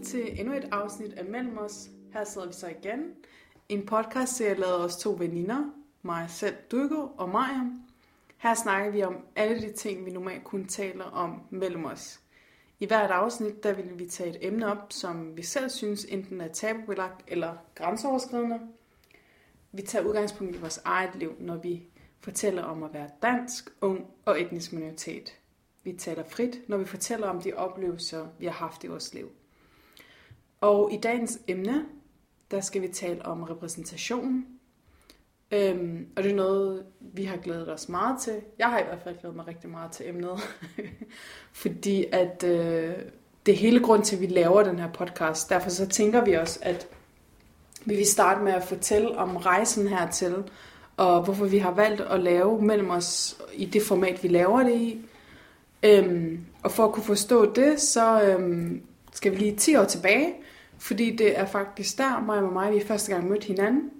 velkommen til endnu et afsnit af Mellem os. Her sidder vi så igen. En podcast serie lavet os to veninder, mig selv, Dugo og Maja. Her snakker vi om alle de ting, vi normalt kun taler om mellem os. I hvert afsnit, der vil vi tage et emne op, som vi selv synes enten er tabubelagt eller grænseoverskridende. Vi tager udgangspunkt i vores eget liv, når vi fortæller om at være dansk, ung og etnisk minoritet. Vi taler frit, når vi fortæller om de oplevelser, vi har haft i vores liv. Og i dagens emne, der skal vi tale om repræsentation. Øhm, og det er noget, vi har glædet os meget til. Jeg har i hvert fald glædet mig rigtig meget til emnet. Fordi at øh, det er hele grund til, at vi laver den her podcast. Derfor så tænker vi også, at vi vil starte med at fortælle om rejsen hertil, og hvorfor vi har valgt at lave mellem os i det format, vi laver det i. Øhm, og for at kunne forstå det, så øhm, skal vi lige 10 år tilbage, fordi det er faktisk der, mig og mig, vi første gang mødte hinanden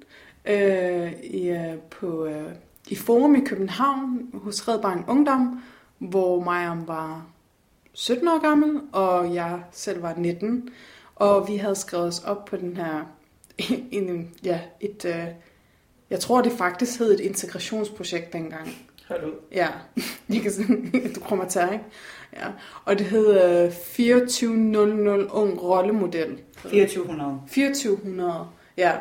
øh, i, øh, på, øh, i Forum i København hos Red Barn Ungdom, hvor mig var 17 år gammel, og jeg selv var 19. Og vi havde skrevet os op på den her, en, ja, et, øh, jeg tror det faktisk hed et integrationsprojekt dengang. Hallo. Ja, jeg kan sådan, du kommer til, ikke? Ja. Og det hed øh, 2400 Ung Rollemodel. 2400. 2400, ja.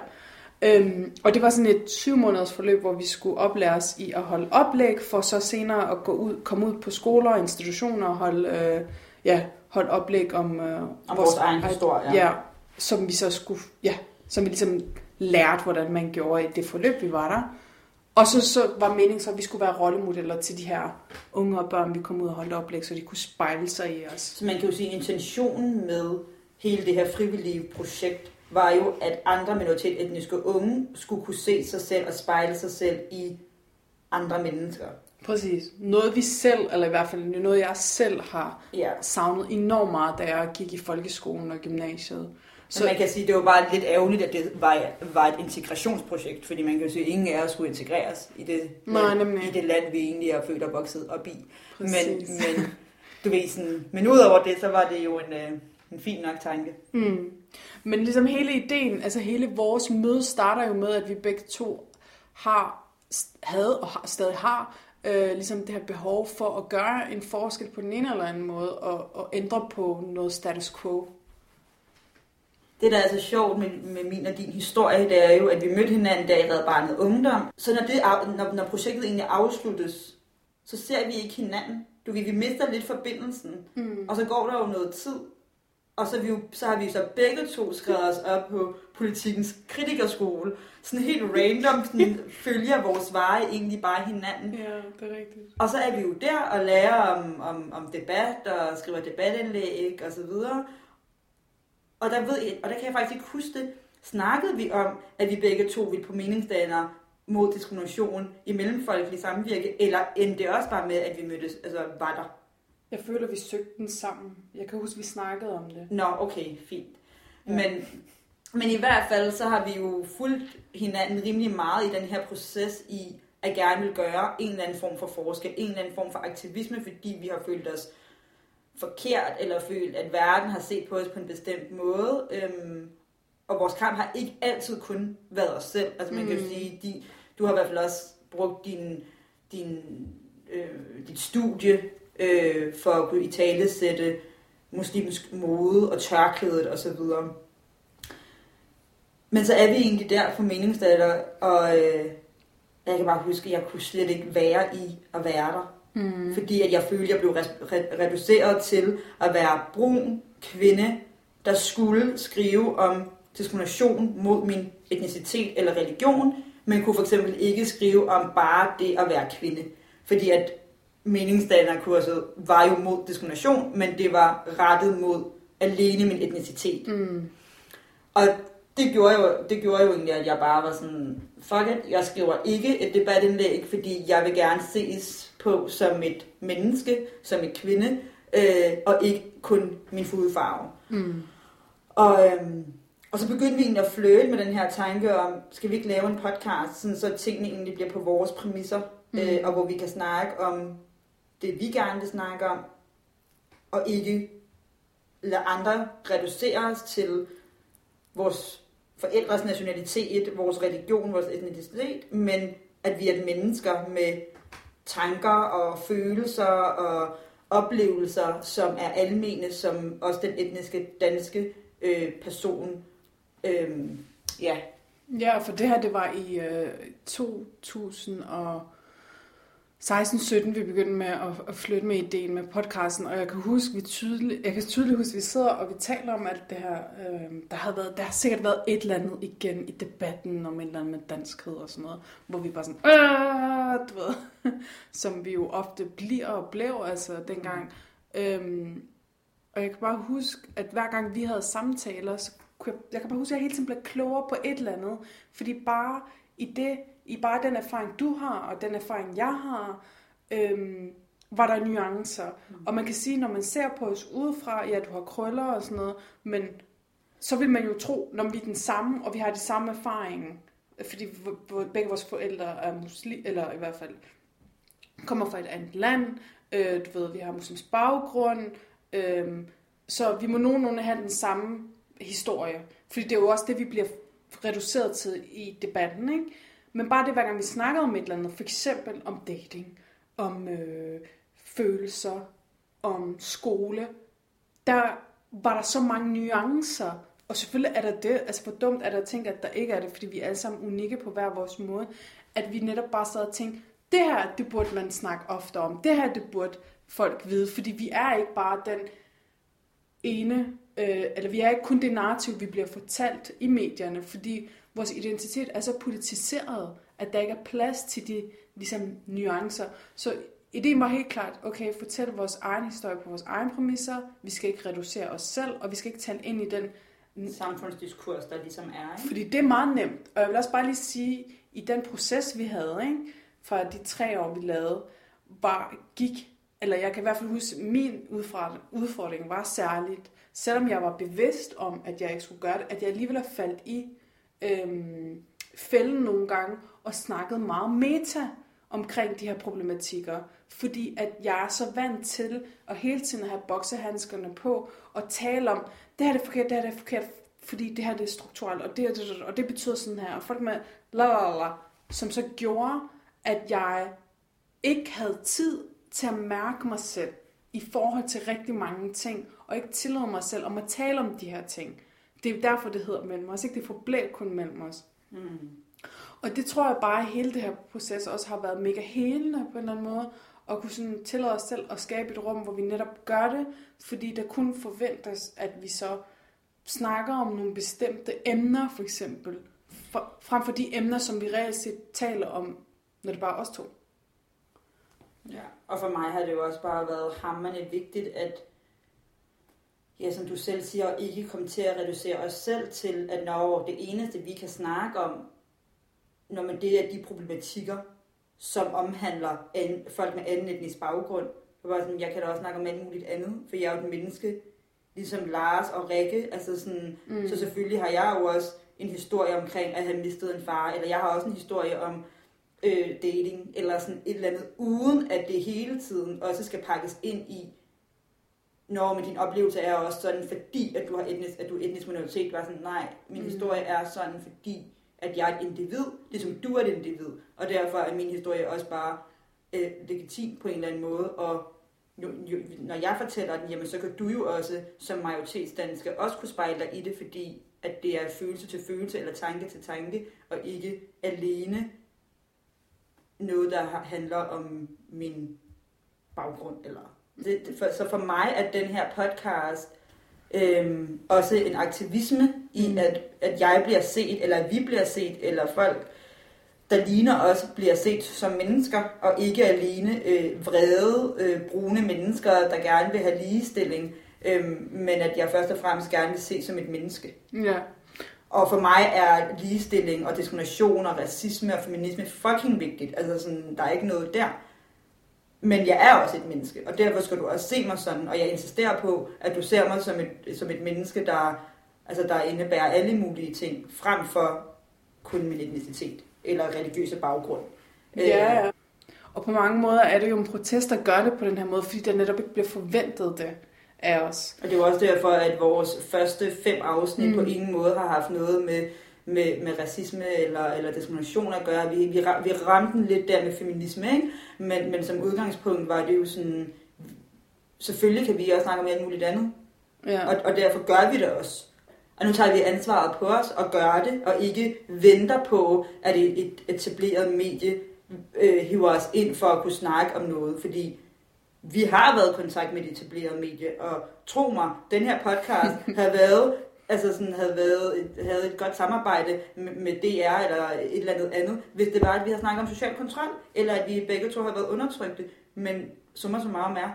Øhm, og det var sådan et syv måneders forløb, hvor vi skulle oplæres i at holde oplæg, for så senere at gå ud, komme ud på skoler og institutioner og holde, øh, ja, holde oplæg om, øh, Om vores egen historie. Ja, som vi så skulle, ja, som vi ligesom lærte, hvordan man gjorde i det forløb, vi var der. Og så, så var meningen så, at vi skulle være rollemodeller til de her unge og børn, vi kom ud og holdt oplæg, så de kunne spejle sig i os. Så man kan jo sige, at intentionen med hele det her frivillige projekt var jo, at andre minoritetsetniske unge skulle kunne se sig selv og spejle sig selv i andre mennesker. Præcis. Noget vi selv, eller i hvert fald noget jeg selv har Ja. savnet enormt meget, da jeg gik i folkeskolen og gymnasiet. Så man kan sige, at det var bare lidt ærgerligt, at det var, var et integrationsprojekt, fordi man kan jo sige, at ingen af os skulle integreres i det, Nej, land, nemlig. i det land, vi egentlig er født og vokset op i. Men, Præcis. men, du ved, sådan, men udover det, så var det jo en, øh, en fin nok tanke. Mm. Men ligesom hele ideen, altså hele vores møde starter jo med, at vi begge to har, havde og har, stadig har øh, ligesom det her behov for at gøre en forskel på den ene eller anden måde, og, og ændre på noget status quo. Det, der er så sjovt med, med min og din historie, det er jo, at vi mødte hinanden, da jeg havde barnet ungdom. Så når, det, når, når projektet egentlig afsluttes, så ser vi ikke hinanden. Du ved, vi mister lidt forbindelsen. Mm. Og så går der jo noget tid. Og så, vi jo, så har vi så begge to skrevet os op på politikens kritikerskole. Sådan helt random sådan, følger vores veje egentlig bare hinanden. Ja, det er rigtigt. Og så er vi jo der og lærer om, om, om debat og skriver debatindlæg og så videre. Og der, ved jeg, og der kan jeg faktisk ikke huske det. Snakkede vi om, at vi begge to ville på meningsdaner mod diskrimination i mellemfolkelig samvirke, eller endte det også bare med, at vi mødtes, altså var der? Jeg føler, vi søgte den sammen. Jeg kan huske, vi snakkede om det. Nå, okay, fint. Ja. Men, men i hvert fald, så har vi jo fulgt hinanden rimelig meget i den her proces i at gerne vil gøre en eller anden form for forskel, en eller anden form for aktivisme, fordi vi har følt os forkert, eller følt, at verden har set på os på en bestemt måde. Øhm, og vores kamp har ikke altid kun været os selv. Altså man mm. kan jo Mm. sige, de, du har i hvert fald også brugt din, din, øh, dit studie øh, for at kunne i tale sætte muslimsk mode og tørklædet og så videre. Men så er vi egentlig der for meningsdatter, og øh, jeg kan bare huske, at jeg kunne slet ikke være i at være der. Mm. Fordi at jeg følte, at jeg blev re- reduceret til at være brun kvinde, der skulle skrive om diskrimination mod min etnicitet eller religion, men kunne for eksempel ikke skrive om bare det at være kvinde. Fordi at meningsdannerkurset var jo mod diskrimination, men det var rettet mod alene min etnicitet. Mm. Og det gjorde, jo, det gjorde jo egentlig, at jeg bare var sådan, fuck it, jeg skriver ikke et debatindlæg, fordi jeg vil gerne ses på som et menneske, som et kvinde, øh, og ikke kun min hudfarve. Mm. Og, øhm, og så begyndte vi egentlig at flirte med den her tanke om, skal vi ikke lave en podcast, sådan så tingene egentlig bliver på vores præmisser, Mm. øh, og hvor vi kan snakke om det, vi gerne vil snakke om, og ikke lade andre reducere os til vores forældres nationalitet, vores religion, vores etnicitet, men at vi er mennesker med tanker og følelser og oplevelser, som er almene, som også den etniske danske øh, person. Øh, ja. Ja, for det her, det var i øh, 2000 og 16-17, vi begyndte med at, at flytte med ideen med podcasten, og jeg kan huske, vi tydeligt, jeg kan tydeligt huske, at vi sidder og vi taler om alt det her. Øh, der, har været, der har sikkert været et eller andet igen i debatten om et eller andet med danskhed og sådan noget, hvor vi bare sådan, du ved, som vi jo ofte bliver og blev, altså dengang. Øhm, og jeg kan bare huske, at hver gang vi havde samtaler, så kunne jeg, jeg kan bare huske, at jeg hele tiden blev klogere på et eller andet, fordi bare i det, i bare den erfaring, du har, og den erfaring, jeg har, øhm, var der nuancer. Mm. Og man kan sige, når man ser på os udefra, ja, du har krøller og sådan noget, men så vil man jo tro, når vi er den samme, og vi har de samme erfaringer, fordi begge vores forældre er muslim, eller i hvert fald kommer fra et andet land, øh, du ved, vi har muslims baggrund, øh, så vi må nogenlunde have den samme historie, fordi det er jo også det, vi bliver reduceret til i debatten, ikke? Men bare det, hver gang vi snakker om et eller andet, for eksempel om dating, om øh, følelser, om skole, der var der så mange nuancer. Og selvfølgelig er der det, altså for dumt er der ting, at der ikke er det, fordi vi er alle sammen unikke på hver vores måde, at vi netop bare sad og tænkte, det her, det burde man snakke ofte om, det her, det burde folk vide, fordi vi er ikke bare den ene, øh, eller vi er ikke kun det narrativ, vi bliver fortalt i medierne, fordi vores identitet er så politiseret, at der ikke er plads til de ligesom, nuancer. Så ideen var helt klart, okay, fortæl vores egen historie på vores egen præmisser, vi skal ikke reducere os selv, og vi skal ikke tale ind i den samfundsdiskurs, der ligesom er. Ikke? Fordi det er meget nemt. Og jeg vil også bare lige sige, i den proces, vi havde, ikke, fra de tre år, vi lavede, var, gik, eller jeg kan i hvert fald huske, min udfordring var særligt, selvom jeg var bevidst om, at jeg ikke skulle gøre det, at jeg alligevel faldt i øhm, fælden nogle gange og snakket meget meta omkring de her problematikker, fordi at jeg er så vant til at hele tiden have boksehandskerne på og tale om, det her er det forkert, det her er det forkert, fordi det her det er strukturelt, og det, og det, og det betyder sådan her, og folk med la, la, la, som så gjorde, at jeg ikke havde tid til at mærke mig selv i forhold til rigtig mange ting, og ikke tillade mig selv om at tale om de her ting. Det er derfor, det hedder mellem os. Ikke? Det forblev kun mellem os. Mm. Og det tror jeg bare, at hele det her proces også har været mega helende på en eller anden måde. Og kunne sådan tillade os selv at skabe et rum, hvor vi netop gør det. Fordi der kun forventes, at vi så snakker om nogle bestemte emner, for eksempel. For, frem for de emner, som vi reelt set taler om, når det bare er os to. Ja, og for mig har det jo også bare været hammerne vigtigt, at ja, som du selv siger, ikke komme til at reducere os selv til, at når det eneste, vi kan snakke om, når man det er de problematikker, som omhandler an, folk med anden etnisk baggrund. Det var sådan, jeg kan da også snakke om alt muligt andet, for jeg er jo et menneske, ligesom Lars og Rikke. Altså sådan, mm. Så selvfølgelig har jeg jo også en historie omkring at have mistet en far, eller jeg har også en historie om øh, dating, eller sådan et eller andet, uden at det hele tiden også skal pakkes ind i, når men din oplevelse er også sådan, fordi at du har etnisk, at du er etnisk minoritet, var sådan, nej, min mm. historie er sådan, fordi at jeg er et individ, ligesom du er et individ, og derfor er min historie også bare øh, legitim på en eller anden måde, og jo, jo, når jeg fortæller den, jamen så kan du jo også som majoritetsdansker også kunne spejle dig i det, fordi at det er følelse til følelse eller tanke til tanke, og ikke alene noget, der handler om min baggrund eller det, for, så for mig er den her podcast øhm, også en aktivisme i, mm. at, at jeg bliver set, eller at vi bliver set, eller folk, der ligner os, bliver set som mennesker, og ikke alene øh, vrede, øh, brune mennesker, der gerne vil have ligestilling, øh, men at jeg først og fremmest gerne vil se som et menneske. Ja. Og for mig er ligestilling og diskrimination og racisme og feminisme fucking vigtigt. Altså sådan, der er ikke noget der. Men jeg er også et menneske, og derfor skal du også se mig sådan, og jeg insisterer på, at du ser mig som et, som et menneske, der, altså der indebærer alle mulige ting, frem for kun min etnicitet eller religiøse baggrund. Ja, ja. Og på mange måder er det jo en protest, der gør det på den her måde, fordi der netop ikke bliver forventet det. af os. Og det er jo også derfor, at vores første fem afsnit Mm. mm. på ingen måde har haft noget med, med, med racisme eller, eller diskrimination at gøre. Vi, vi, vi ramte den lidt der med feminisme, ikke? Men, men som udgangspunkt var det jo sådan, selvfølgelig kan vi også snakke om alt muligt andet, Ja. og, og derfor gør vi det også. Og nu tager vi ansvaret på os og gør det, og ikke venter på, at et, et etableret medie øh, hiver os ind for at kunne snakke om noget, fordi vi har været i kontakt med et etableret medie, og tro mig, den her podcast har været, altså sådan, havde, været et, havde et godt samarbejde med, med DR eller et eller andet andet, hvis det var, at vi har snakket om social kontrol, eller at vi begge to har været undertrykte. Men summa summarum er,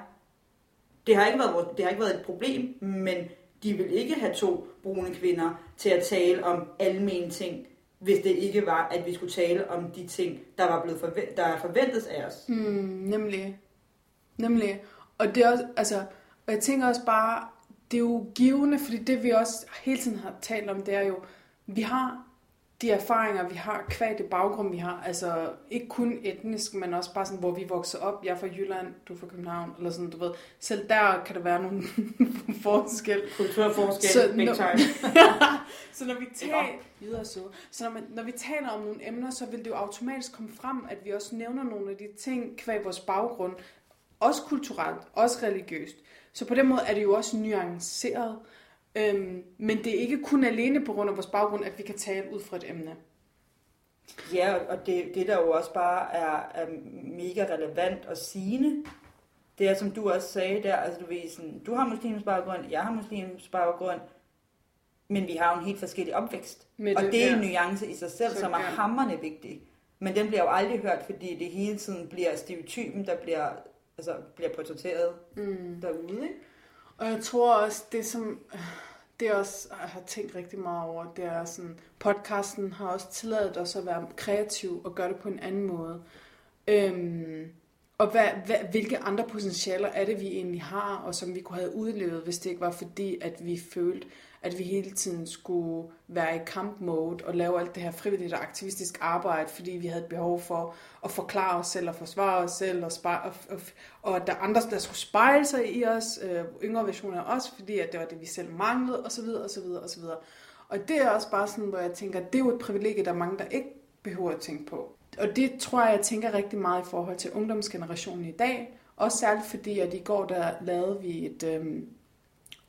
det har ikke været, vores- det har ikke været et problem, men de vil ikke have to brune kvinder til at tale om almen ting, hvis det ikke var, at vi skulle tale om de ting, der var blevet forve- der er forventet af os. Mm, nemlig. Nemlig. Og det er også, altså, og jeg tænker også bare, det er jo givende, fordi det vi også hele tiden har talt om, det er jo, vi har de erfaringer, vi har, kvad det baggrund, vi har, altså ikke kun etnisk, men også bare sådan, hvor vi vokser op. Jeg er fra Jylland, du er fra København, eller sådan, du ved. Selv der kan der være nogle forskel. Kulturforskel, Så big når- time. så når vi taler, så, når, man, når vi taler om nogle emner, så vil det jo automatisk komme frem, at vi også nævner nogle af de ting kvæg vores baggrund, også kulturelt, også religiøst. Så på den måde er det jo også nuanceret. Øhm, men det er ikke kun alene på grund af vores baggrund, at vi kan tale ud fra et emne. Ja, og det, det der jo også bare er, er mega relevant og sigende, det er som du også sagde der, altså du ved sådan, du har muslimsk baggrund, jeg har muslimsk baggrund, men vi har jo en helt forskellig opvækst. Med og det er ja. en nuance i sig selv, Så som er ja. hammerende vigtig. Men den bliver jo aldrig hørt, fordi det hele tiden bliver stereotypen, der bliver, altså, bliver portrætteret Mm. derude. Ikke? Og jeg tror også, det som det også, jeg har tænkt rigtig meget over, det er sådan, podcasten har også tilladet os at være kreativ og gøre det på en anden måde. Øhm, og hvad, hvad, hvilke andre potentialer er det, vi egentlig har, og som vi kunne have udlevet, hvis det ikke var fordi, at vi følte, at vi hele tiden skulle være i kampmode og lave alt det her frivilligt og aktivistisk arbejde, fordi vi havde et behov for at forklare os selv og forsvare os selv, og, spejle, og, og, og at der andre, der skulle spejle sig i os, øh, yngre versioner af os, fordi at det var det, vi selv manglede, osv., osv., osv. Og det er også bare sådan, hvor jeg tænker, at det er jo et privilegie, der er mange, der ikke behøver at tænke på. Og det tror jeg, jeg tænker rigtig meget i forhold til ungdomsgenerationen i dag. Også særligt fordi, at i går der lavede vi et Øh,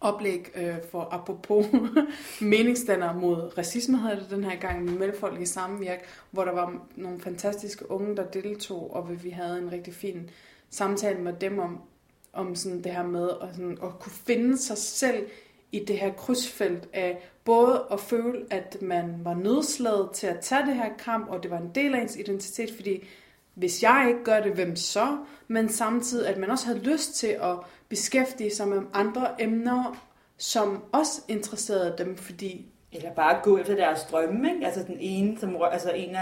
oplæg øh, for apropos meningsstander mod racisme, havde det den her gang med Melfolk i samvirk, hvor der var nogle fantastiske unge, der deltog, og vi havde en rigtig fin samtale med dem om, om sådan det her med at, sådan, at kunne finde sig selv i det her krydsfelt af både at føle, at man var nødslaget til at tage det her kamp, og det var en del af ens identitet, fordi hvis jeg ikke gør det, hvem så? Men samtidig, at man også havde lyst til at beskæftige sig med andre emner, som også interesserede dem, fordi Eller bare gå efter deres drømme, ikke? Altså den ene, som, rør- altså en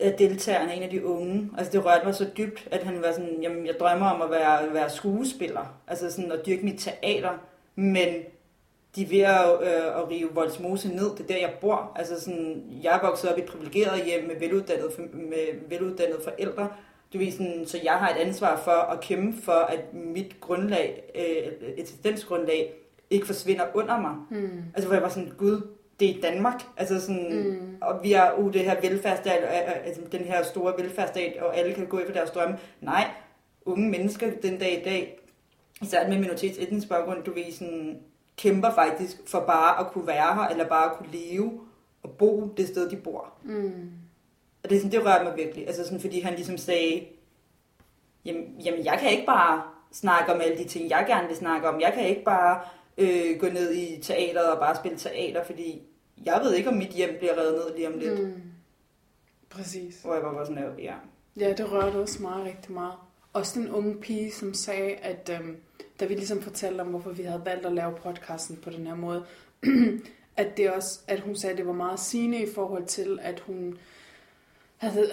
af deltagerne, en af de unge, altså det rørte mig så dybt, at han var sådan, jamen jeg drømmer om at være, være skuespiller, altså sådan at dyrke mit teater, men de er ved at, øh, at rive Voldsmose ned, det er der jeg bor, altså sådan, jeg er vokset op i et privilegeret hjem med veluddannede, med veluddannede forældre, du ved sådan, så jeg har et ansvar for at kæmpe for, at mit grundlag, øh, eksistensgrundlag, ikke forsvinder under mig. hmm, Altså, hvor jeg var sådan, gud, det er Danmark. Altså sådan, Mm. mm. og vi er jo det her velfærdsstat, øh, øh, altså den her store velfærdsstat, og alle kan gå efter deres drømme. Nej, unge mennesker den dag i dag, især med minoritetsetnisk baggrund, du ved, sådan, kæmper faktisk for bare at kunne være her, eller bare at kunne leve og bo det sted, de bor. hmm, Og det, er sådan, det rørte mig virkelig. Altså sådan, fordi han ligesom sagde, jamen, jamen jeg kan ikke bare snakke om alle de ting, jeg gerne vil snakke om. Jeg kan ikke bare øh, gå ned i teateret og bare spille teater, fordi jeg ved ikke, om mit hjem bliver revet ned lige om lidt. Mm. Præcis. Hvor jeg var bare sådan, ja. Ja, det rørte også meget rigtig meget. Også den unge pige, som sagde, at øhm, da vi ligesom fortalte om, hvorfor vi havde valgt at lave podcasten på den her måde, at det også, at hun sagde, at det var meget sigende i forhold til, at hun havde,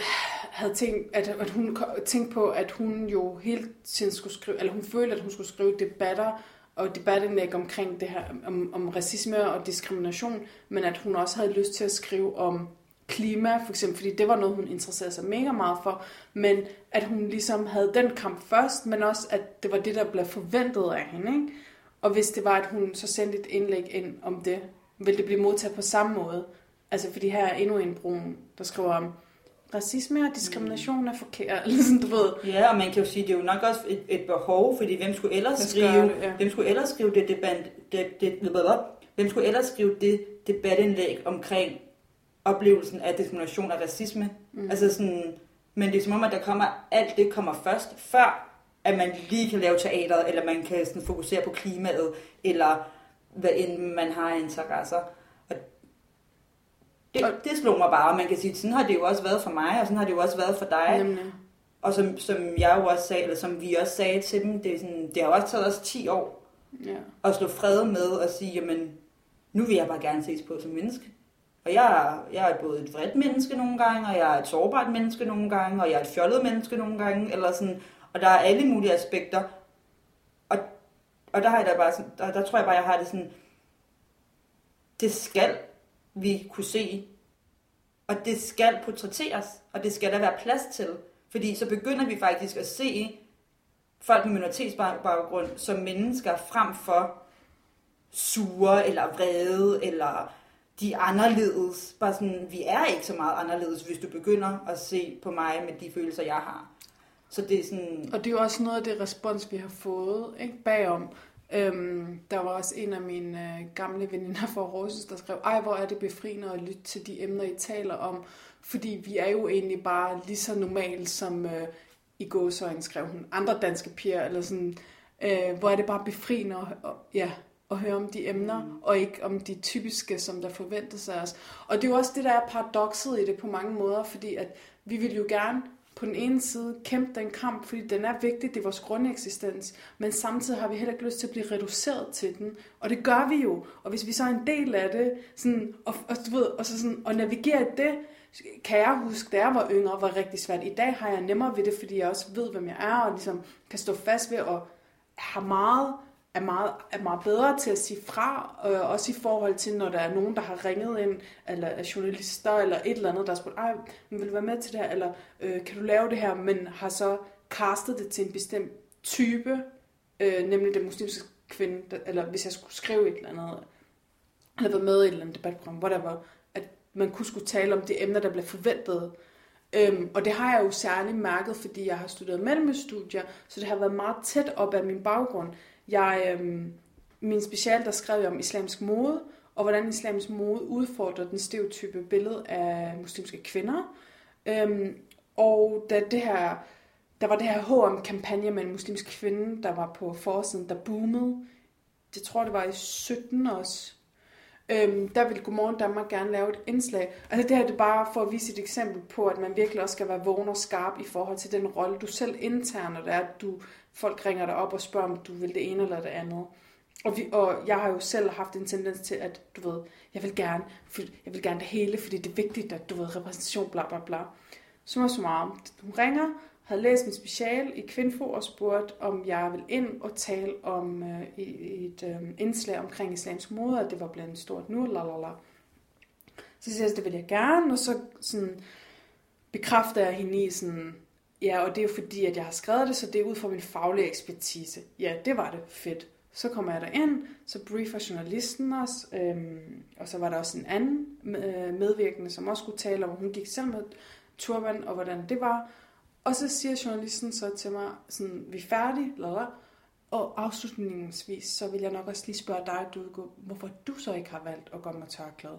havde tænkt, at, at hun tænkte på, at hun jo hele tiden skulle skrive, eller hun følte, at hun skulle skrive debatter og debatindlæg omkring det her, om, om racisme og diskrimination, men at hun også havde lyst til at skrive om klima, for eksempel, fordi det var noget, hun interesserede sig mega meget for, men at hun ligesom havde den kamp først, men også, at det var det, der blev forventet af hende, ikke? Og hvis det var, at hun så sendte et indlæg ind om det, ville det blive modtaget på samme måde. Altså, fordi her er endnu en brun, der skriver om, racisme og diskrimination er forkert, eller sådan, du ved. Ja, og man kan jo sige, det er jo nok også et, et behov, fordi hvem skulle ellers skrive, det, ja. hvem skulle ellers skrive det debat, det, det, hvem skulle ellers skrive det debatindlæg omkring oplevelsen af diskrimination og racisme? Mm. Altså sådan, men det er som om, at der kommer, alt det kommer først, før at man lige kan lave teateret, eller man kan sådan fokusere på klimaet, eller hvad end man har interesser. Og det, det slog mig bare, man kan sige, sådan har det jo også været for mig, og sådan har det jo også været for dig. Nemlig. Og som, som jeg jo også sagde, eller som vi også sagde til dem, det, er sådan, det har jo også taget os 10 år Ja. at slå fred med og sige, jamen, nu vil jeg bare gerne ses på som menneske. Og jeg, er- jeg er både et vredt menneske nogle gange, og jeg er et sårbart menneske nogle gange, og jeg er et fjollet menneske nogle gange, eller sådan, og der er alle mulige aspekter. Og, og der, har jeg da bare sådan, der, der tror jeg bare, jeg har det sådan, det skal vi kunne se, og det skal portrætteres, og det skal der være plads til. Fordi så begynder vi faktisk at se folk med minoritetsbaggrund som mennesker frem for sure eller vrede eller de er anderledes. Bare sådan, vi er ikke så meget anderledes, hvis du begynder at se på mig med de følelser, jeg har. Så det er sådan... Og det er jo også noget af det respons, vi har fået ikke, bagom. Øhm, der var også en af mine øh, gamle veninder fra Aarhus, der skrev, ej, hvor er det befriende at lytte til de emner, I taler om. Fordi vi er jo egentlig bare lige så normale som øh, i gåsøjne, skrev hun, andre danske piger, eller sådan, øh, hvor er det bare befriende at, og, ja, at høre om de emner, mm. og ikke om de typiske, som der forventes af os. Og det er jo også det, der er paradokset i det på mange måder, fordi at vi vil jo gerne på den ene side kæmpe den kamp, fordi den er vigtig, det er vores grundeksistens, men samtidig har vi heller ikke lyst til at blive reduceret til den, og det gør vi jo. Og hvis vi så er en del af det, sådan, og, og, du ved, og, så sådan, og navigere i det, kan jeg huske, da jeg var yngre, var rigtig svært. I dag har jeg nemmere ved det, fordi jeg også ved, hvem jeg er, og ligesom kan stå fast ved at have meget er meget, er meget bedre til at sige fra, øh, også i forhold til, når der er nogen, der har ringet ind, eller er journalister, eller et eller andet, der har spurgt, ej, vil du være med til det her, eller øh, kan du lave det her, men har så castet det til en bestemt type, øh, nemlig den muslimske kvinde, der, eller hvis jeg skulle skrive et eller andet, eller være med i et eller andet debatprogram, whatever, at man kunne skulle tale om de emner, der blev forventet. Øhm, og det har jeg jo særligt mærket, fordi jeg har studeret mellemstudier, så det har været meget tæt op af min baggrund. Jeg, øhm, min special, der skrev jeg om islamisk mode, og hvordan islamisk mode udfordrer den stereotype billede af muslimske kvinder. Øhm, og da det her, der var det her H&M-kampagne med en muslimsk kvinde, der var på forsiden, der boomede. Det tror det var i 17 også. Øhm, der ville Godmorgen Danmark gerne lave et indslag. Altså det her det er bare for at vise et eksempel på, at man virkelig også skal være vågen og skarp i forhold til den rolle, du selv indtager, når det er, at du, folk ringer dig op og spørger, om du vil det ene eller det andet. Og, vi, og jeg har jo selv haft en tendens til, at du ved, jeg vil gerne, for, jeg vil gerne det hele, fordi det er vigtigt, at du ved, repræsentation, bla bla bla. Så meget så meget. Hun ringer, havde læst min special i Kvinfo og spurgt, om jeg vil ind og tale om øh, i, i et øh, indslag omkring islamisk mode, og det var blandt stort nu, la la la. Så siger jeg, det vil jeg gerne, og så sådan, bekræfter jeg hende i sådan, ja, og det er jo fordi, at jeg har skrevet det, så det er ud fra min faglige ekspertise. Ja, det var det. Fedt. Så kommer jeg derind, så briefer journalisten os, øhm, og så var der også en anden øh, medvirkende, som også skulle tale om, hun gik selv med turban, og hvordan det var. Og så siger journalisten så til mig, sådan, vi er færdige, lala. og afslutningsvis, så vil jeg nok også lige spørge dig, Dudgo, hvorfor du så ikke har valgt at gå med tørklæde.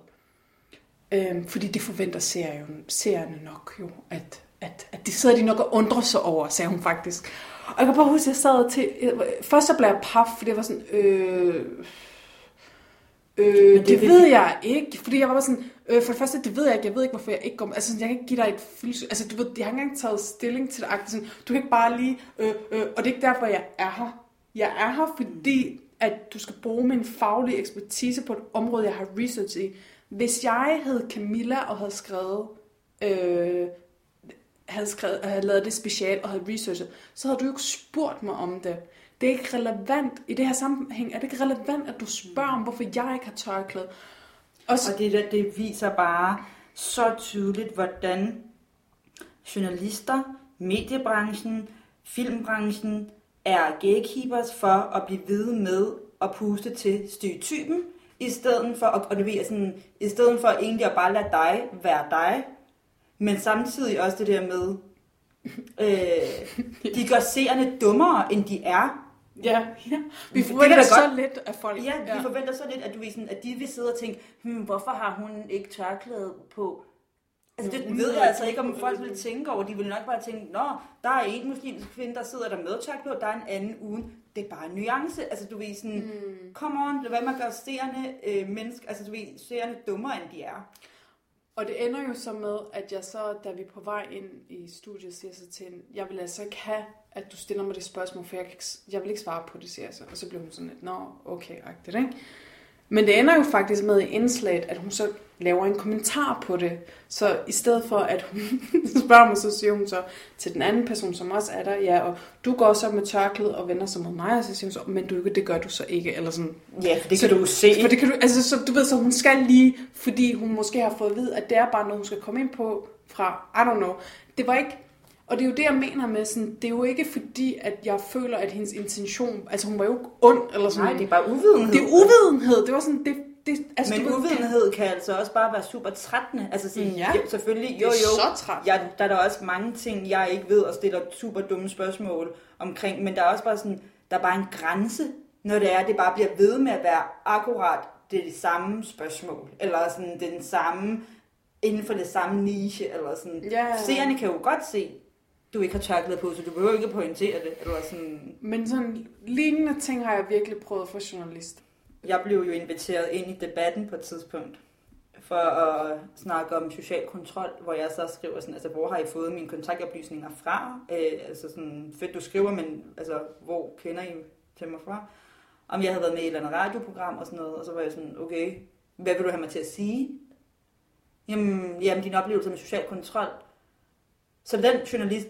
Øhm, fordi det forventer serien, seerne nok jo, at, at, at det sidder de nok og undrer sig over, sagde hun faktisk. Og jeg kan bare huske, at jeg sad til... Først så blev jeg paf, fordi jeg var sådan... Øh, øh, det, det ved jeg ikke. Fordi jeg var bare sådan... Øh, for det første, det ved jeg ikke. Jeg ved ikke, hvorfor jeg ikke går med. Altså, jeg kan ikke give dig et fylds... Altså, du ved, jeg har ikke engang taget stilling til det. agtigt. Sådan, du kan ikke bare lige... Øh, øh, og det er ikke derfor, jeg er her. Jeg er her, fordi at du skal bruge min faglige ekspertise på et område, jeg har research i. Hvis jeg hed Camilla og havde skrevet... Øh, havde, skrevet, havde lavet det special og havde researchet, så havde du jo ikke spurgt mig om det. Det er ikke relevant. I det her sammenhæng er det ikke relevant, at du spørger om, hvorfor jeg ikke har tørklæde. Og, så, Og det, der, det viser bare så tydeligt, hvordan journalister, mediebranchen, filmbranchen er gatekeepers for at blive ved med at puste til stereotypen, i stedet for, og, og det ved, sådan, i stedet for egentlig at bare lade dig være dig, men samtidig også det der med, øh, de gør seerne dummere, end de er. Ja, ja. Vi Det forventer da så godt- lidt af folk. Ja, de forventer så lidt, at, du sådan, at de vil sidde og tænke, hmm, hvorfor har hun ikke tørklæde på? Altså, det Hun ved jeg altså ikke, om folk vil det. tænke over. De vil nok bare tænke, nå, der er en muslimsk kvinde, der sidder der med tørklæde, der er en anden uden. Det er bare en nuance. Altså, du ved sådan, mm. come on, lad være med at gøre seerne øh, mennesker, altså du ved, seerne dummere, end de er. Og det ender jo så med, at jeg så, da vi er på vej ind i studiet, siger så til hende, jeg vil altså ikke have, at du stiller mig det spørgsmål, for jeg, kan ikke, jeg vil ikke svare på det, siger jeg så. Og så blev hun sådan lidt, nå, okay, agtigt, ikke? Men det ender jo faktisk med i indslaget, at hun så laver en kommentar på det. Så i stedet for, at hun spørger mig, så siger hun så til den anden person, som også er der, ja, og du går så med tørklæde og vender sig mod mig, og så siger hun så, men du, det gør du så ikke, eller sådan. Ja, for det Så kan du se. For det kan du, altså, så, du ved, så hun skal lige, fordi hun måske har fået at vide, at det er bare noget, hun skal komme ind på fra, I don't know. Det var ikke, og det er jo det, jeg mener med sådan, det er jo ikke fordi, at jeg føler, at hendes intention, altså hun var jo ond, eller sådan. Nej, det er bare uvidenhed. det er uvidenhed, det var sådan, det, det altså, Men du uvidenhed kan altså også bare være super trættende. Altså sådan, Ja. jo, selvfølgelig, det jo er jo, så træt. jeg, der er der også mange ting, jeg ikke ved og stiller super dumme spørgsmål omkring, men der er også bare sådan, der er bare en grænse, når det er, det bare bliver ved med at være akkurat det er de samme spørgsmål, eller sådan den samme, inden for det samme niche, eller sådan. Ja. Seerne kan jo godt se, du ikke har tørklæde på, så du behøver ikke at pointere det, eller sådan. Men sådan lignende ting har jeg virkelig prøvet for journalist. Jeg blev jo inviteret ind i debatten på et tidspunkt for at snakke om social kontrol, hvor jeg så skriver sådan, altså hvor har I fået mine kontaktoplysninger fra? Øh, altså sådan, fedt du skriver, men altså hvor kender I til mig fra? Om jeg havde været med i et eller andet radioprogram og sådan noget, og så var jeg sådan, okay, hvad vil du have mig til at sige? Jamen, jamen din oplevelse med social kontrol. Så den journalist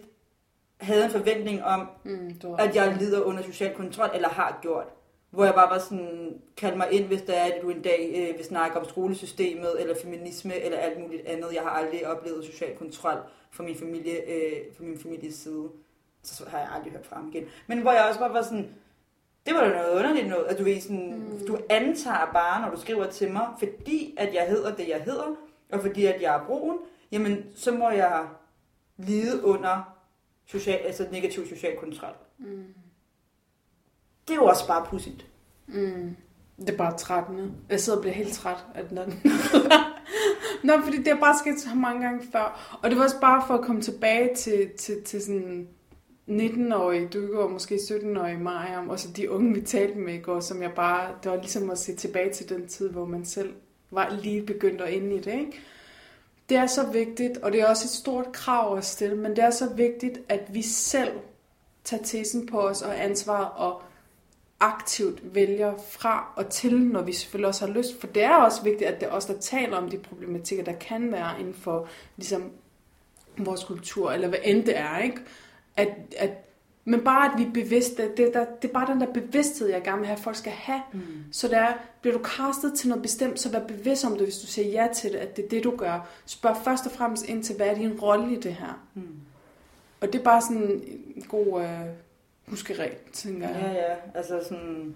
havde en forventning om, Mm, at jeg lider under social kontrol, eller har gjort. Hvor jeg bare var sådan, kald mig ind, hvis der er, at du en dag øh, vil snakke om skolesystemet, eller feminisme, eller alt muligt andet. Jeg har aldrig oplevet social kontrol fra min, familie, øh, fra min families side. Så, så har jeg aldrig hørt fra ham igen. Men hvor jeg også bare var sådan, det var da noget underligt noget, at du, ved, sådan, mm. du antager bare, når du skriver til mig, fordi at jeg hedder det, jeg hedder, og fordi at jeg er brun, jamen så må jeg lide under social, altså negativ social kontrol. mm, Det er jo også bare pudsigt. mm, det er bare trættende. Jeg sidder og bliver helt træt af den anden. Nå, fordi det har bare sket så mange gange før. Og det var også bare for at komme tilbage til, til, til sådan 19-årige Dukke og måske 17-årige Mariam, og så de unge, vi talte med i går, som jeg bare, det var ligesom at se tilbage til den tid, hvor man selv var lige begyndt at ind i det, ikke? Det er så vigtigt, og det er også et stort krav at stille, men det er så vigtigt, at vi selv tager tesen på os og ansvar og aktivt vælger fra og til, når vi selvfølgelig også har lyst. For det er også vigtigt, at det er os, der taler om de problematikker, der kan være inden for ligesom, vores kultur, eller hvad end det er. Ikke? At, at, men bare, at vi er bevidste, det, der, det er bare den der bevidsthed, jeg gerne vil have, at folk skal have. Mm. Så der bliver du castet til noget bestemt, så vær bevidst om det, hvis du siger ja til det, at det er det, du gør. Spørg først og fremmest ind til, hvad er din rolle i det her? Mm. Og det er bare sådan en god øh, huskeregel, tænker jeg. Ja, ja. Altså sådan,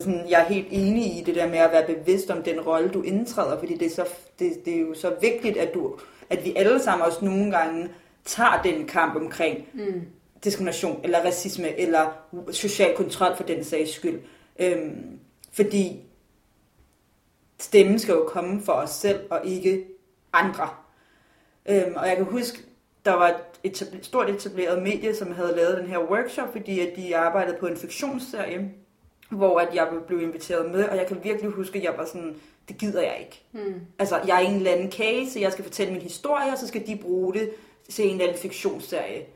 sådan, jeg er helt enig i det der med at være bevidst om den rolle, du indtræder, fordi det er, så, det, det er jo så vigtigt, at, du, at vi alle sammen også nogle gange tager den kamp omkring Mm. Diskrimination, eller racisme, eller social kontrol for den sags skyld. Øhm, fordi stemmen skal jo komme for os selv, og ikke andre. Øhm, og jeg kan huske, der var et etabl- stort etableret medie, som havde lavet den her workshop, fordi at de arbejdede på en fiktionsserie, hvor at jeg blev inviteret med, og jeg kan virkelig huske, at jeg var sådan, det gider jeg ikke. Mm. Altså, jeg er en eller anden case, jeg skal fortælle min historie, og så skal de bruge det til en eller anden fiktionsserie.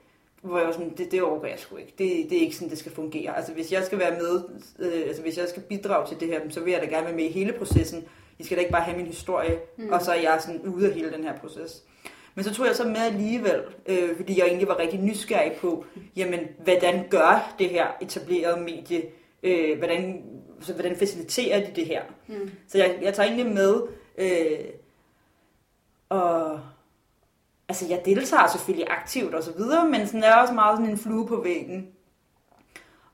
Hvor jeg var sådan, det, det overgår jeg sgu ikke. Det, det er ikke sådan, det skal fungere. Altså, hvis jeg skal være med, øh, altså hvis jeg skal bidrage til det her, så vil jeg da gerne være med i hele processen. I skal da ikke bare have min historie, mm. og så er jeg sådan ude af hele den her proces. Men så tog jeg så med alligevel, øh, fordi jeg egentlig var rigtig nysgerrig på, jamen, hvordan gør det her etablerede medie, øh, hvordan, så hvordan faciliterer de det her? Mm. Så jeg, jeg tager egentlig med, øh, og altså jeg deltager selvfølgelig aktivt og så videre, men sådan, jeg er også meget sådan en flue på væggen.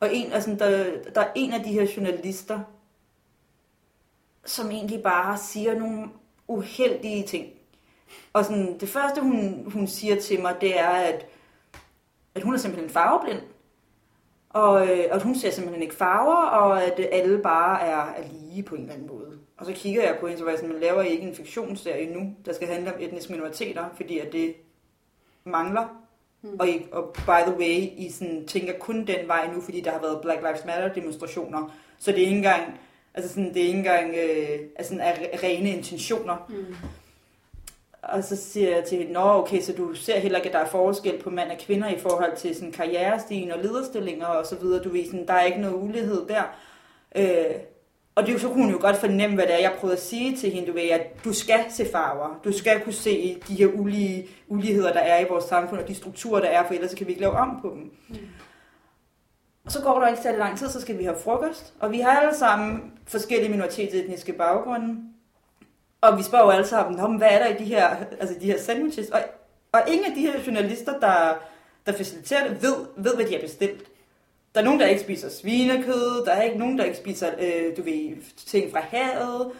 Og en, altså, der, der er en af de her journalister, som egentlig bare siger nogle uheldige ting. Og sådan, det første, hun, hun siger til mig, det er, at, at hun er simpelthen farveblind. Og øh, og at hun ser simpelthen ikke farver, og at alle bare er, er lige på en eller anden måde. Og så kigger jeg på hende, så var jeg sådan, laver ikke en fiktionsserie nu, der skal handle om etniske minoriteter, fordi at det mangler. Mm. Og, I, og by the way, I sådan, tænker kun den vej nu, fordi der har været Black Lives Matter demonstrationer. Så det er ikke engang, altså sådan, det er ikke engang øh, altså sådan, er rene intentioner. Mm. Og så siger jeg til hende, Nå, okay, så du ser heller ikke, at der er forskel på mand og kvinder i forhold til sådan karrierestigen og lederstillinger og så videre. Du ved, sådan, der er ikke noget ulighed der. Øh, og det, så kunne hun jo godt fornemme, hvad det er, jeg prøvede at sige til hende, du ved, at du skal se farver. Du skal kunne se de her ulige, uligheder, der er i vores samfund, og de strukturer, der er, for ellers kan vi ikke lave om på dem. Mm. Og så går der ikke særlig lang tid, så skal vi have frokost. Og vi har alle sammen forskellige minoritetsetniske baggrunde. Og vi spørger jo alle sammen, hvad er der i de her, altså de her sandwiches? Og, og ingen af de her journalister, der, der faciliterer det, ved, ved, hvad de har bestilt. Der er nogen, der ikke spiser svinekød, der er ikke nogen, der ikke spiser, øh, du ved, ting fra havet,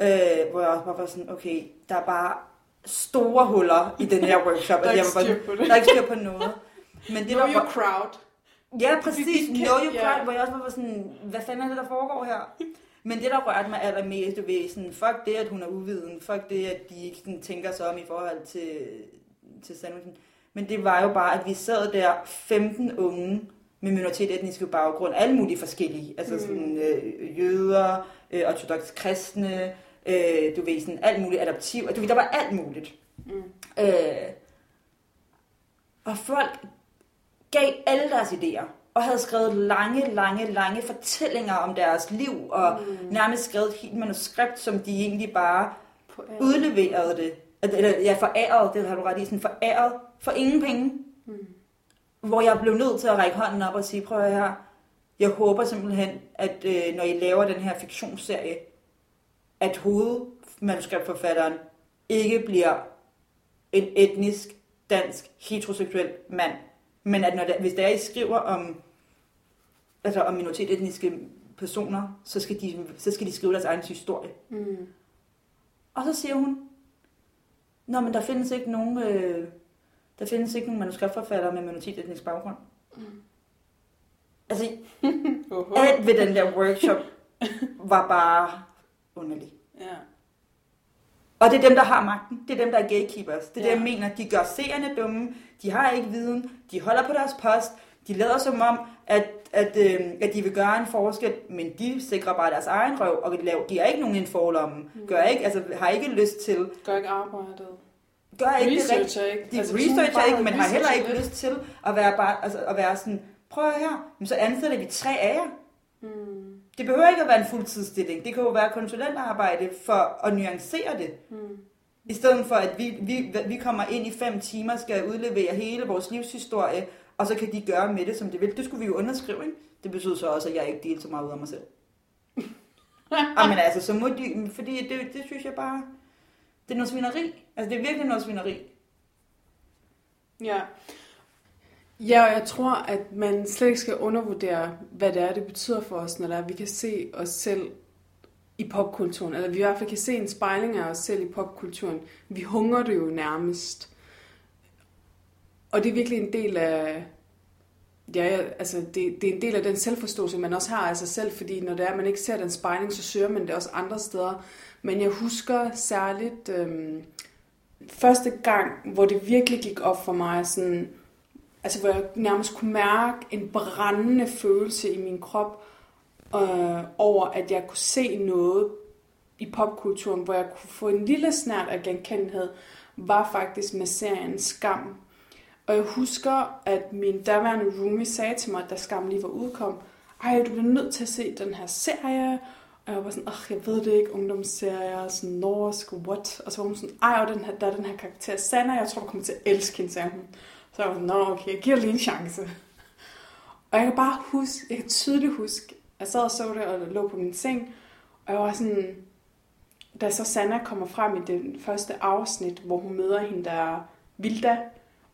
øh, hvor jeg var sådan, okay, der er bare store huller i den her workshop. der er ikke styr på det. Der er ikke styr på noget. Men det, Know der your var, crowd. Ja, præcis. Know your crowd, hvor jeg også var sådan, hvad fanden er det, der foregår her? Men det, der rørte mig allermest, du ved, sådan, fuck det, at hun er uviden, fuck det, at de ikke sådan, tænker sig om i forhold til, til sandwichen. Men det var jo bare, at vi sad der 15 unge med minoritetsetniske baggrund, alle mulige forskellige, altså Mm. sådan øh, jøder, øh, ortodox kristne, øh, du ved, sådan alt muligt adoptiv, du ved, der var alt muligt. Mm. Øh, og folk gav alle deres idéer, og havde skrevet lange, lange, lange fortællinger om deres liv, og mm. nærmest skrevet et helt manuskript, som de egentlig bare På udleverede det. Eller, ja, foræret, det har du ret i, sådan foræret for ingen penge. Mm. Hvor jeg blev nødt til at række hånden op og sige, prøv at her, jeg håber simpelthen, at øh, når I laver den her fiktionsserie, at hovedmanuskriptforfatteren ikke bliver en etnisk, dansk, heteroseksuel mand. Men at når der, hvis der I skriver om, altså om minoritetsetniske personer, så skal, de, så skal de skrive deres egen historie. Mm. Og så siger hun, Nå, men der findes ikke nogen, øh, der findes ikke nogen manuskriptforfattere med minoritetsetnisk baggrund. Mm. Altså, alt ved den der workshop var bare underligt. Ja. Og det er dem, der har magten. Det er dem, der er gatekeepers. Det er Ja. dem, der mener, de gør seerne dumme. De har ikke viden. De holder på deres post. De lader som om, at, at, øh, at de vil gøre en forskel, men de sikrer bare deres egen røv, og laver, de har ikke nogen en forlomme. Mm. Gør ikke, altså, har ikke lyst til, Gør ikke arbejdet. Gør ikke det rigtigt. Researcher ikke. De Altså, researcher ikke, men har heller researcher ikke lidt. lyst til at være, bare, altså, at være sådan, prøv her, men så ansætter vi tre af jer. Mm. Det behøver ikke at være en fuldtidsstilling. Det kan jo være konsulentarbejde for at nuancere det. Mm. I stedet for, at vi, vi, vi kommer ind i fem timer, skal udlevere hele vores livshistorie, og så kan de gøre med det, som de vil. Det skulle vi jo underskrive, ikke? Det betyder så også, at jeg ikke deler så meget ud af mig selv. Jamen altså, så må de, fordi det, det synes jeg bare, det er noget svineri. Altså, det er virkelig noget svineri. Ja. Ja, og jeg tror, at man slet ikke skal undervurdere, hvad det er, det betyder for os, når der er, vi kan se os selv i popkulturen, eller vi i hvert fald kan se en spejling af os selv i popkulturen. Vi hungrer det jo nærmest. Og det er virkelig en del af, ja, ja, altså det, det er en del af den selvforståelse, man også har af sig selv, fordi når det er, at man ikke ser den spejling, så søger man det også andre steder. Men jeg husker særligt øhm, første gang, hvor det virkelig gik op for mig, sådan, altså hvor jeg nærmest kunne mærke en brændende følelse i min krop, øh, over at jeg kunne se noget i popkulturen, hvor jeg kunne få en lille snært af genkendelighed, var faktisk med serien Skam. Og jeg husker, at min daværende roomie sagde til mig, da Skam lige var udkom, ej, du bliver nødt til at se den her serie. Og jeg var sådan, ach, jeg ved det ikke, ungdomsserier, sådan norsk, what? Og så var hun sådan, ej, og den her, der er den her karakter, Sanna, jeg tror, du kommer til at elske hende, sagde hun. Så jeg var sådan, nå, okay, jeg giver lige en chance. Og jeg kan bare huske, jeg kan tydeligt huske, jeg sad og så det, og lå på min seng, og jeg var sådan, da så Sanna kommer frem i det første afsnit, hvor hun møder hende der Vilda,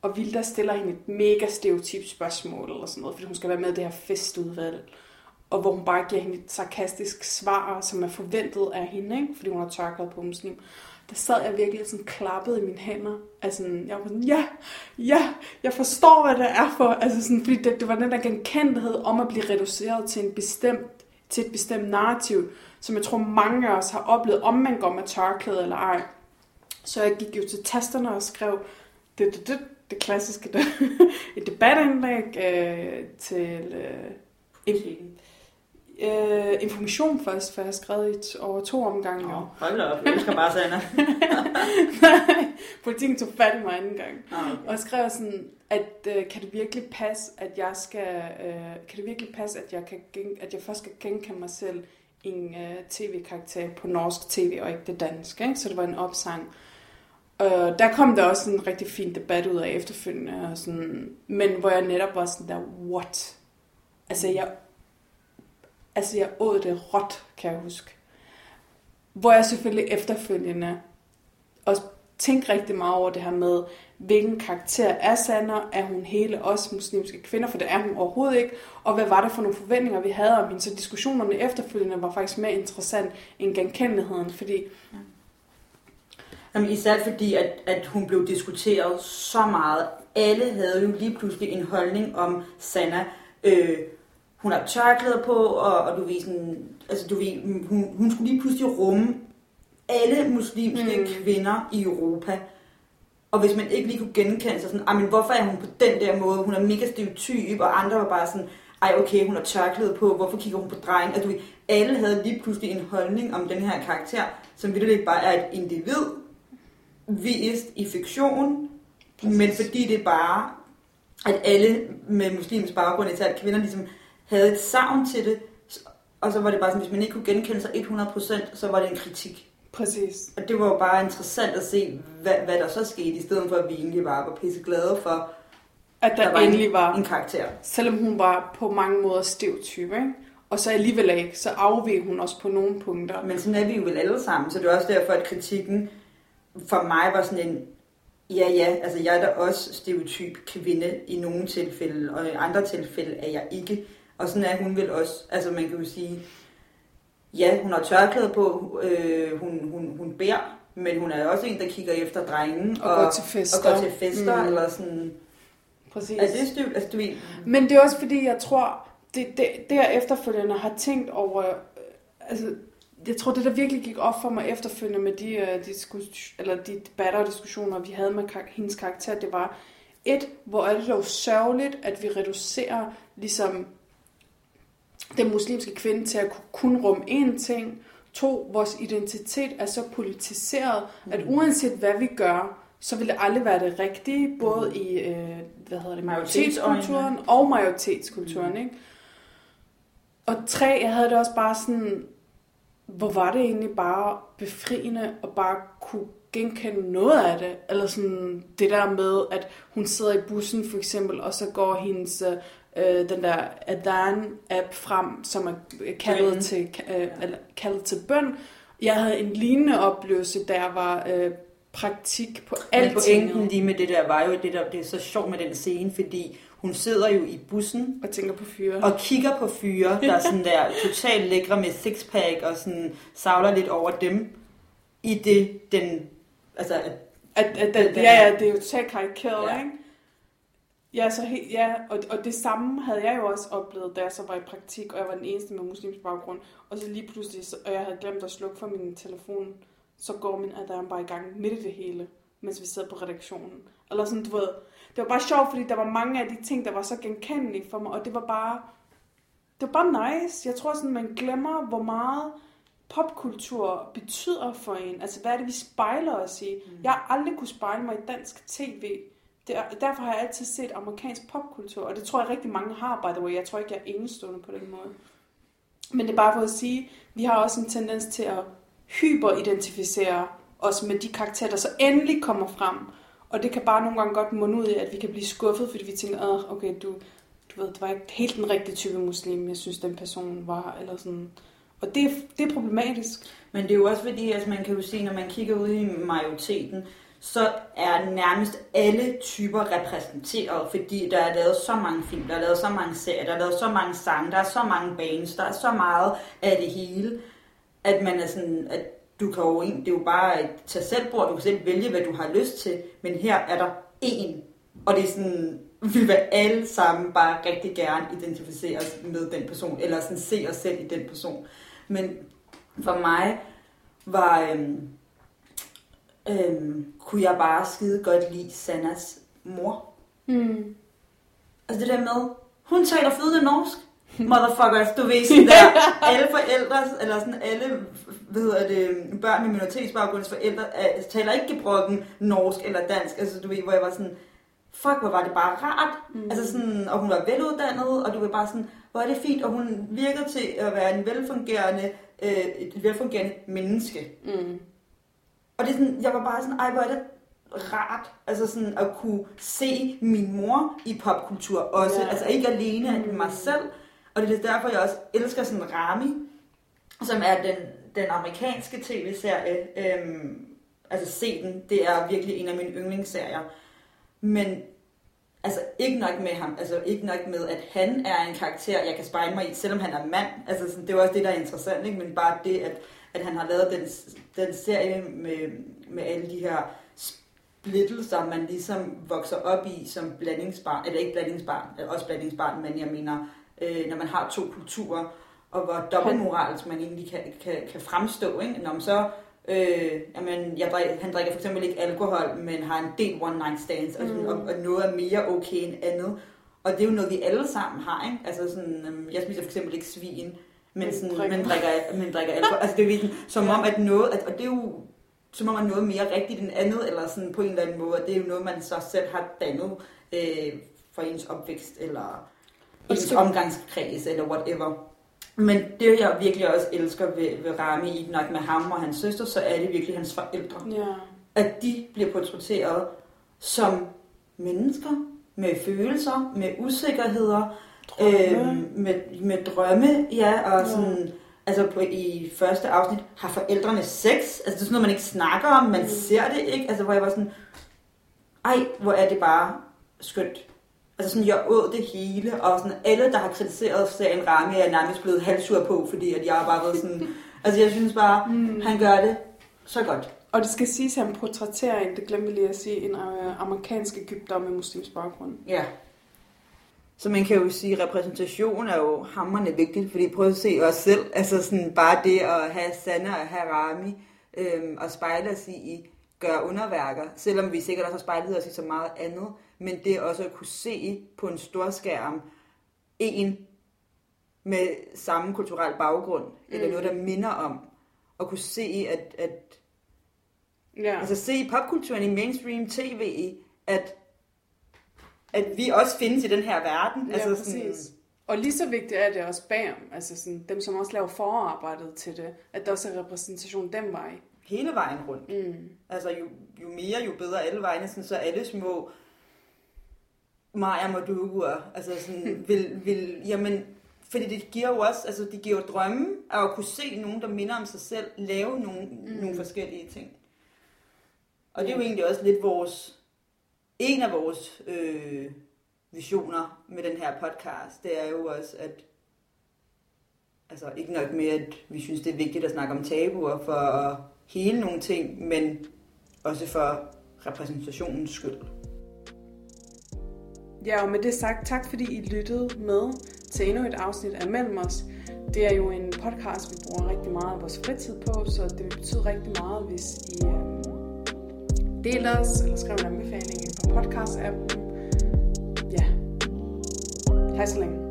og Vilda stiller hende et mega stereotypt spørgsmål eller sådan noget, fordi hun skal være med i det her festudvalg. og hvor hun bare giver hende et sarkastisk svar, som er forventet af hende, ikke? fordi hun har tørklæde på muslim. Der sad jeg virkelig sådan klappet i mine hænder. Altså, jeg var sådan, ja, ja, jeg forstår, hvad det er for. Altså sådan, fordi det, det var den der genkendthed om at blive reduceret til, en bestemt, til et bestemt narrativ, som jeg tror mange af os har oplevet, om man går med tørklæde eller ej. Så jeg gik jo til tasterne og skrev det, det, det, det klassiske, et debatindlæg øh, til øh, øh, information først, for jeg har skrevet i over to omgange. Nå, hold op, jeg elsker bare Sanna. Nej, politikken tog fat i mig anden gang. Ah, okay. Og skrev sådan, at øh, kan det virkelig passe, at jeg skal, øh, kan det virkelig passe, at jeg, kan gen, at jeg først skal genkende mig selv i en øh, tv-karakter på norsk tv, og ikke det danske, ikke? Så det var en opsang. Og der kom der også en rigtig fin debat ud af efterfølgende, og sådan, men hvor jeg netop var sådan der, what? Altså jeg, altså jeg åd det råt, kan jeg huske. Hvor jeg selvfølgelig efterfølgende også tænkte rigtig meget over det her med, hvilken karakter er Sander? Er hun hele os muslimske kvinder? For det er hun overhovedet ikke. Og hvad var det for nogle forventninger, vi havde om hende? Så diskussionerne efterfølgende var faktisk mere interessant end genkendeligheden, fordi Jamen, især fordi, at, at hun blev diskuteret så meget. Alle havde jo lige pludselig en holdning om Sanna. Øh, hun har tørklæder på, og, og du ved sådan, altså du ved, hun, hun skulle lige pludselig rumme alle muslimske Mm. kvinder i Europa. Og hvis man ikke lige kunne genkende sig sådan, "Ej, men hvorfor er hun på den der måde? Hun er mega stereotyp, og andre var bare sådan, ej okay, hun har tørklæde på, hvorfor kigger hun på dreng? Altså, du ved, alle havde lige pludselig en holdning om den her karakter, som virkelig bare er et individ, vist i fiktion, Præcis. men fordi det bare, at alle med muslimsk baggrund, især kvinder, ligesom havde et savn til det, og så var det bare sådan, hvis man ikke kunne genkende sig 100%, så var det en kritik. præcis. Og det var jo bare interessant at se, hvad, hvad der så skete, i stedet for at vi egentlig bare var pisse glade for, At der, der var endelig en, var, en karakter. selvom hun var på mange måder stereotyp, ikke? Og så alligevel ikke, så afveg hun også på nogle punkter. Men sådan er vi jo vel alle sammen, så det er også derfor, at kritikken for mig var sådan en, ja ja, altså jeg er da også stereotyp kvinde i nogle tilfælde, og i andre tilfælde er jeg ikke. Og sådan er hun vel også, altså man kan jo sige, ja, hun har tørklæde på, øh, hun, hun, hun beder, men hun er også en, der kigger efter drengen Og går til fester. Og går til fester, Mm. eller sådan. Præcis. Er det styrt? Altså, du ved, Men det er også fordi, jeg tror, det, det, det jeg efterfølgende har tænkt over, øh, altså, jeg tror, det der virkelig gik op for mig efterfølgende med de, uh, diskus, eller de debatter og diskussioner, vi havde med kar- hendes karakter, det var, et, hvor er det dog sørgeligt, at vi reducerer ligesom den muslimske kvinde til at kun rumme én ting. To, vores identitet er så politiseret, at uanset hvad vi gør, så vil det aldrig være det rigtige, både i øh, hvad hedder det, majoritetskulturen og majoritetskulturen. Ikke? Og tre, jeg havde det også bare sådan, hvor var det egentlig bare befriende at bare kunne genkende noget af det. Eller sådan det der med, at hun sidder i bussen for eksempel, og så går hendes øh, den der Adhan-app frem, som er kaldet Bønnen. til, øh, eller kaldet til bøn. Jeg havde en lignende oplevelse, da jeg var øh, praktik på Men alting. pointen lige med det der var jo, det, der, det er så sjovt med den scene, fordi hun sidder jo i bussen Og tænker på fyre. og kigger på fyre, der er sådan der totalt lækre med sixpack og sådan savler lidt over dem i det, den, altså, at At, at, Den- den ja, ja, det er jo totalt karikeret, Ja. ikke? Ja, så he, ja og, og det samme havde jeg jo også oplevet, da jeg så var i praktik, og jeg var den eneste med muslimsk baggrund. Og så lige pludselig, så, og jeg havde glemt at slukke for min telefon, så går min Adam bare i gang midt i det hele, mens vi sidder på redaktionen. Eller sådan, du ved, det var bare sjovt, fordi der var mange af de ting, der var så genkendelige for mig, og det var bare, det var bare nice. Jeg tror sådan, man glemmer, hvor meget popkultur betyder for en. Altså, hvad er det, vi spejler os i? Mm. Jeg har aldrig kunne spejle mig i dansk tv. Det er, derfor har jeg altid set amerikansk popkultur, og det tror jeg rigtig mange har, by the way. Jeg tror ikke, jeg er enestående på den måde. Men det er bare for at sige, vi har også en tendens til at hyperidentificere os med de karakterer, der så endelig kommer frem. Og det kan bare nogle gange godt munde ud i, at vi kan blive skuffet, fordi vi tænker, at okay, du, du ved, det var ikke helt den rigtige type muslim, jeg synes, den person var, eller sådan. Og det, det er problematisk. Men det er jo også fordi, altså man kan jo se, når man kigger ud i majoriteten, så er nærmest alle typer repræsenteret, fordi der er lavet så mange film, der er lavet så mange serier, der er lavet så mange sange, der er så mange bands, der er så meget af det hele, at man er sådan, at du kan jo, det er jo bare et tag selv bord, du kan selv vælge, hvad du har lyst til, men her er der én, og det er sådan, vi vil alle sammen bare rigtig gerne identificere os med den person, eller sådan se os selv i den person. Men for mig var, øhm, øhm, kunne jeg bare skide godt lide Sannas mor. Mm. Altså det der med, hun taler flydende norsk. Motherfuckers, du ved sådan der, alle forældre, eller sådan alle, hvad hedder det, børn med minoritetsbaggrunds forældre, er, taler ikke gebrokken norsk eller dansk, altså du ved, hvor jeg var sådan, fuck, hvor var det bare rart. Mm. Altså sådan, og hun var veluddannet, og du var bare sådan, hvor er det fint, og hun virker til at være en velfungerende, øh, et velfungerende menneske. Mm. Og det er sådan, jeg var bare sådan, ej, hvor er det rart, altså sådan at kunne se min mor i popkultur også, Ja. altså ikke alene mm. mig selv, og det er derfor, jeg også elsker sådan Rami, som er den, den amerikanske tv-serie, øhm, altså se den, det er virkelig en af mine yndlingsserier, men altså ikke nok med ham, altså ikke nok med, at han er en karakter, jeg kan spejle mig i, selvom han er mand, altså sådan, det er også det, der er interessant, ikke? men bare det, at, at han har lavet den, den serie med, med alle de her splittelser, man ligesom vokser op i som blandingsbarn, eller ikke blandingsbarn, også blandingsbarn, men jeg mener, øh, når man har to kulturer, og hvor dobbeltmoralsk man egentlig kan, kan, kan fremstå, ikke? Når man så, øh, jamen, jeg drik, han drikker for eksempel ikke alkohol, men har en del one night stands, og, sådan, Mm. og, og noget er mere okay end andet. Og det er jo noget, vi alle sammen har, ikke? Altså sådan, øhm, jeg spiser for eksempel ikke svin, men, sådan, drikker. men, drikker, men drikker alkohol. Altså det er virkelig, som Ja. om, at noget, at, og det er jo som om, at noget mere rigtigt end andet, eller sådan på en eller anden måde, og det er jo noget, man så selv har dannet øh, for ens opvækst, eller Og ens omgangskreds, eller whatever. Men det, jeg virkelig også elsker ved, ved Rami, ikke nok med ham og hans søster, så er det virkelig hans forældre Ja. at de bliver portrætteret som mennesker med følelser, med usikkerheder, Drømme. øh, med, med drømme, ja, og Ja. sådan, altså på, i første afsnit har forældrene sex, altså det er sådan noget, man ikke snakker om, man mm. ser det ikke, altså hvor jeg var sådan, ej, hvor er det bare skønt. Altså sådan, jeg åd det hele, og sådan alle, der har kritiseret serien Rami, er nærmest blevet halvsur på, fordi at jeg har bare været sådan, altså jeg synes bare, Mm. han gør det så godt. Og det skal siges, at han portrætterer en, det glemte lige at sige, en øh, amerikansk egypter med muslimsk baggrund. Ja. Så man kan jo sige, at repræsentation er jo hammerende vigtigt, fordi prøv at se os selv, altså sådan bare det at have Sanna og have Rami øhm, og spejle os i, i gør underværker, selvom vi sikkert også har spejlet os i så meget andet, men det også at kunne se på en stor skærm en med samme kulturel baggrund, mm. eller noget, der minder om, og kunne se, at, at Ja. Altså se i popkulturen i mainstream tv, at, at vi også findes i den her verden. Ja, altså præcis. Og lige så vigtigt er det også bagom, altså sådan, dem som også laver forarbejdet til det, at der også er repræsentation den vej. hele vejen rundt. Mm. Altså jo, jo mere, jo bedre alle vegne, sådan, så alle små Maja Moduguer, altså sådan, vil, vil, jamen, fordi det giver jo også, altså det giver jo drømme at kunne se nogen, der minder om sig selv, lave nogle, mm. nogle forskellige ting. Og det er jo egentlig også lidt vores, en af vores øh, visioner med den her podcast, det er jo også, at altså ikke nok med, at vi synes, det er vigtigt at snakke om tabuer for at hele nogle ting, men også for repræsentationens skyld. Ja, og med det sagt, tak fordi I lyttede med til endnu et afsnit af Mellem os. Det er jo en podcast, vi bruger rigtig meget af vores fritid på, så det vil betyde rigtig meget, hvis I øh, deler os eller skriver en anbefaling på podcast-appen. Ja, hej så længe.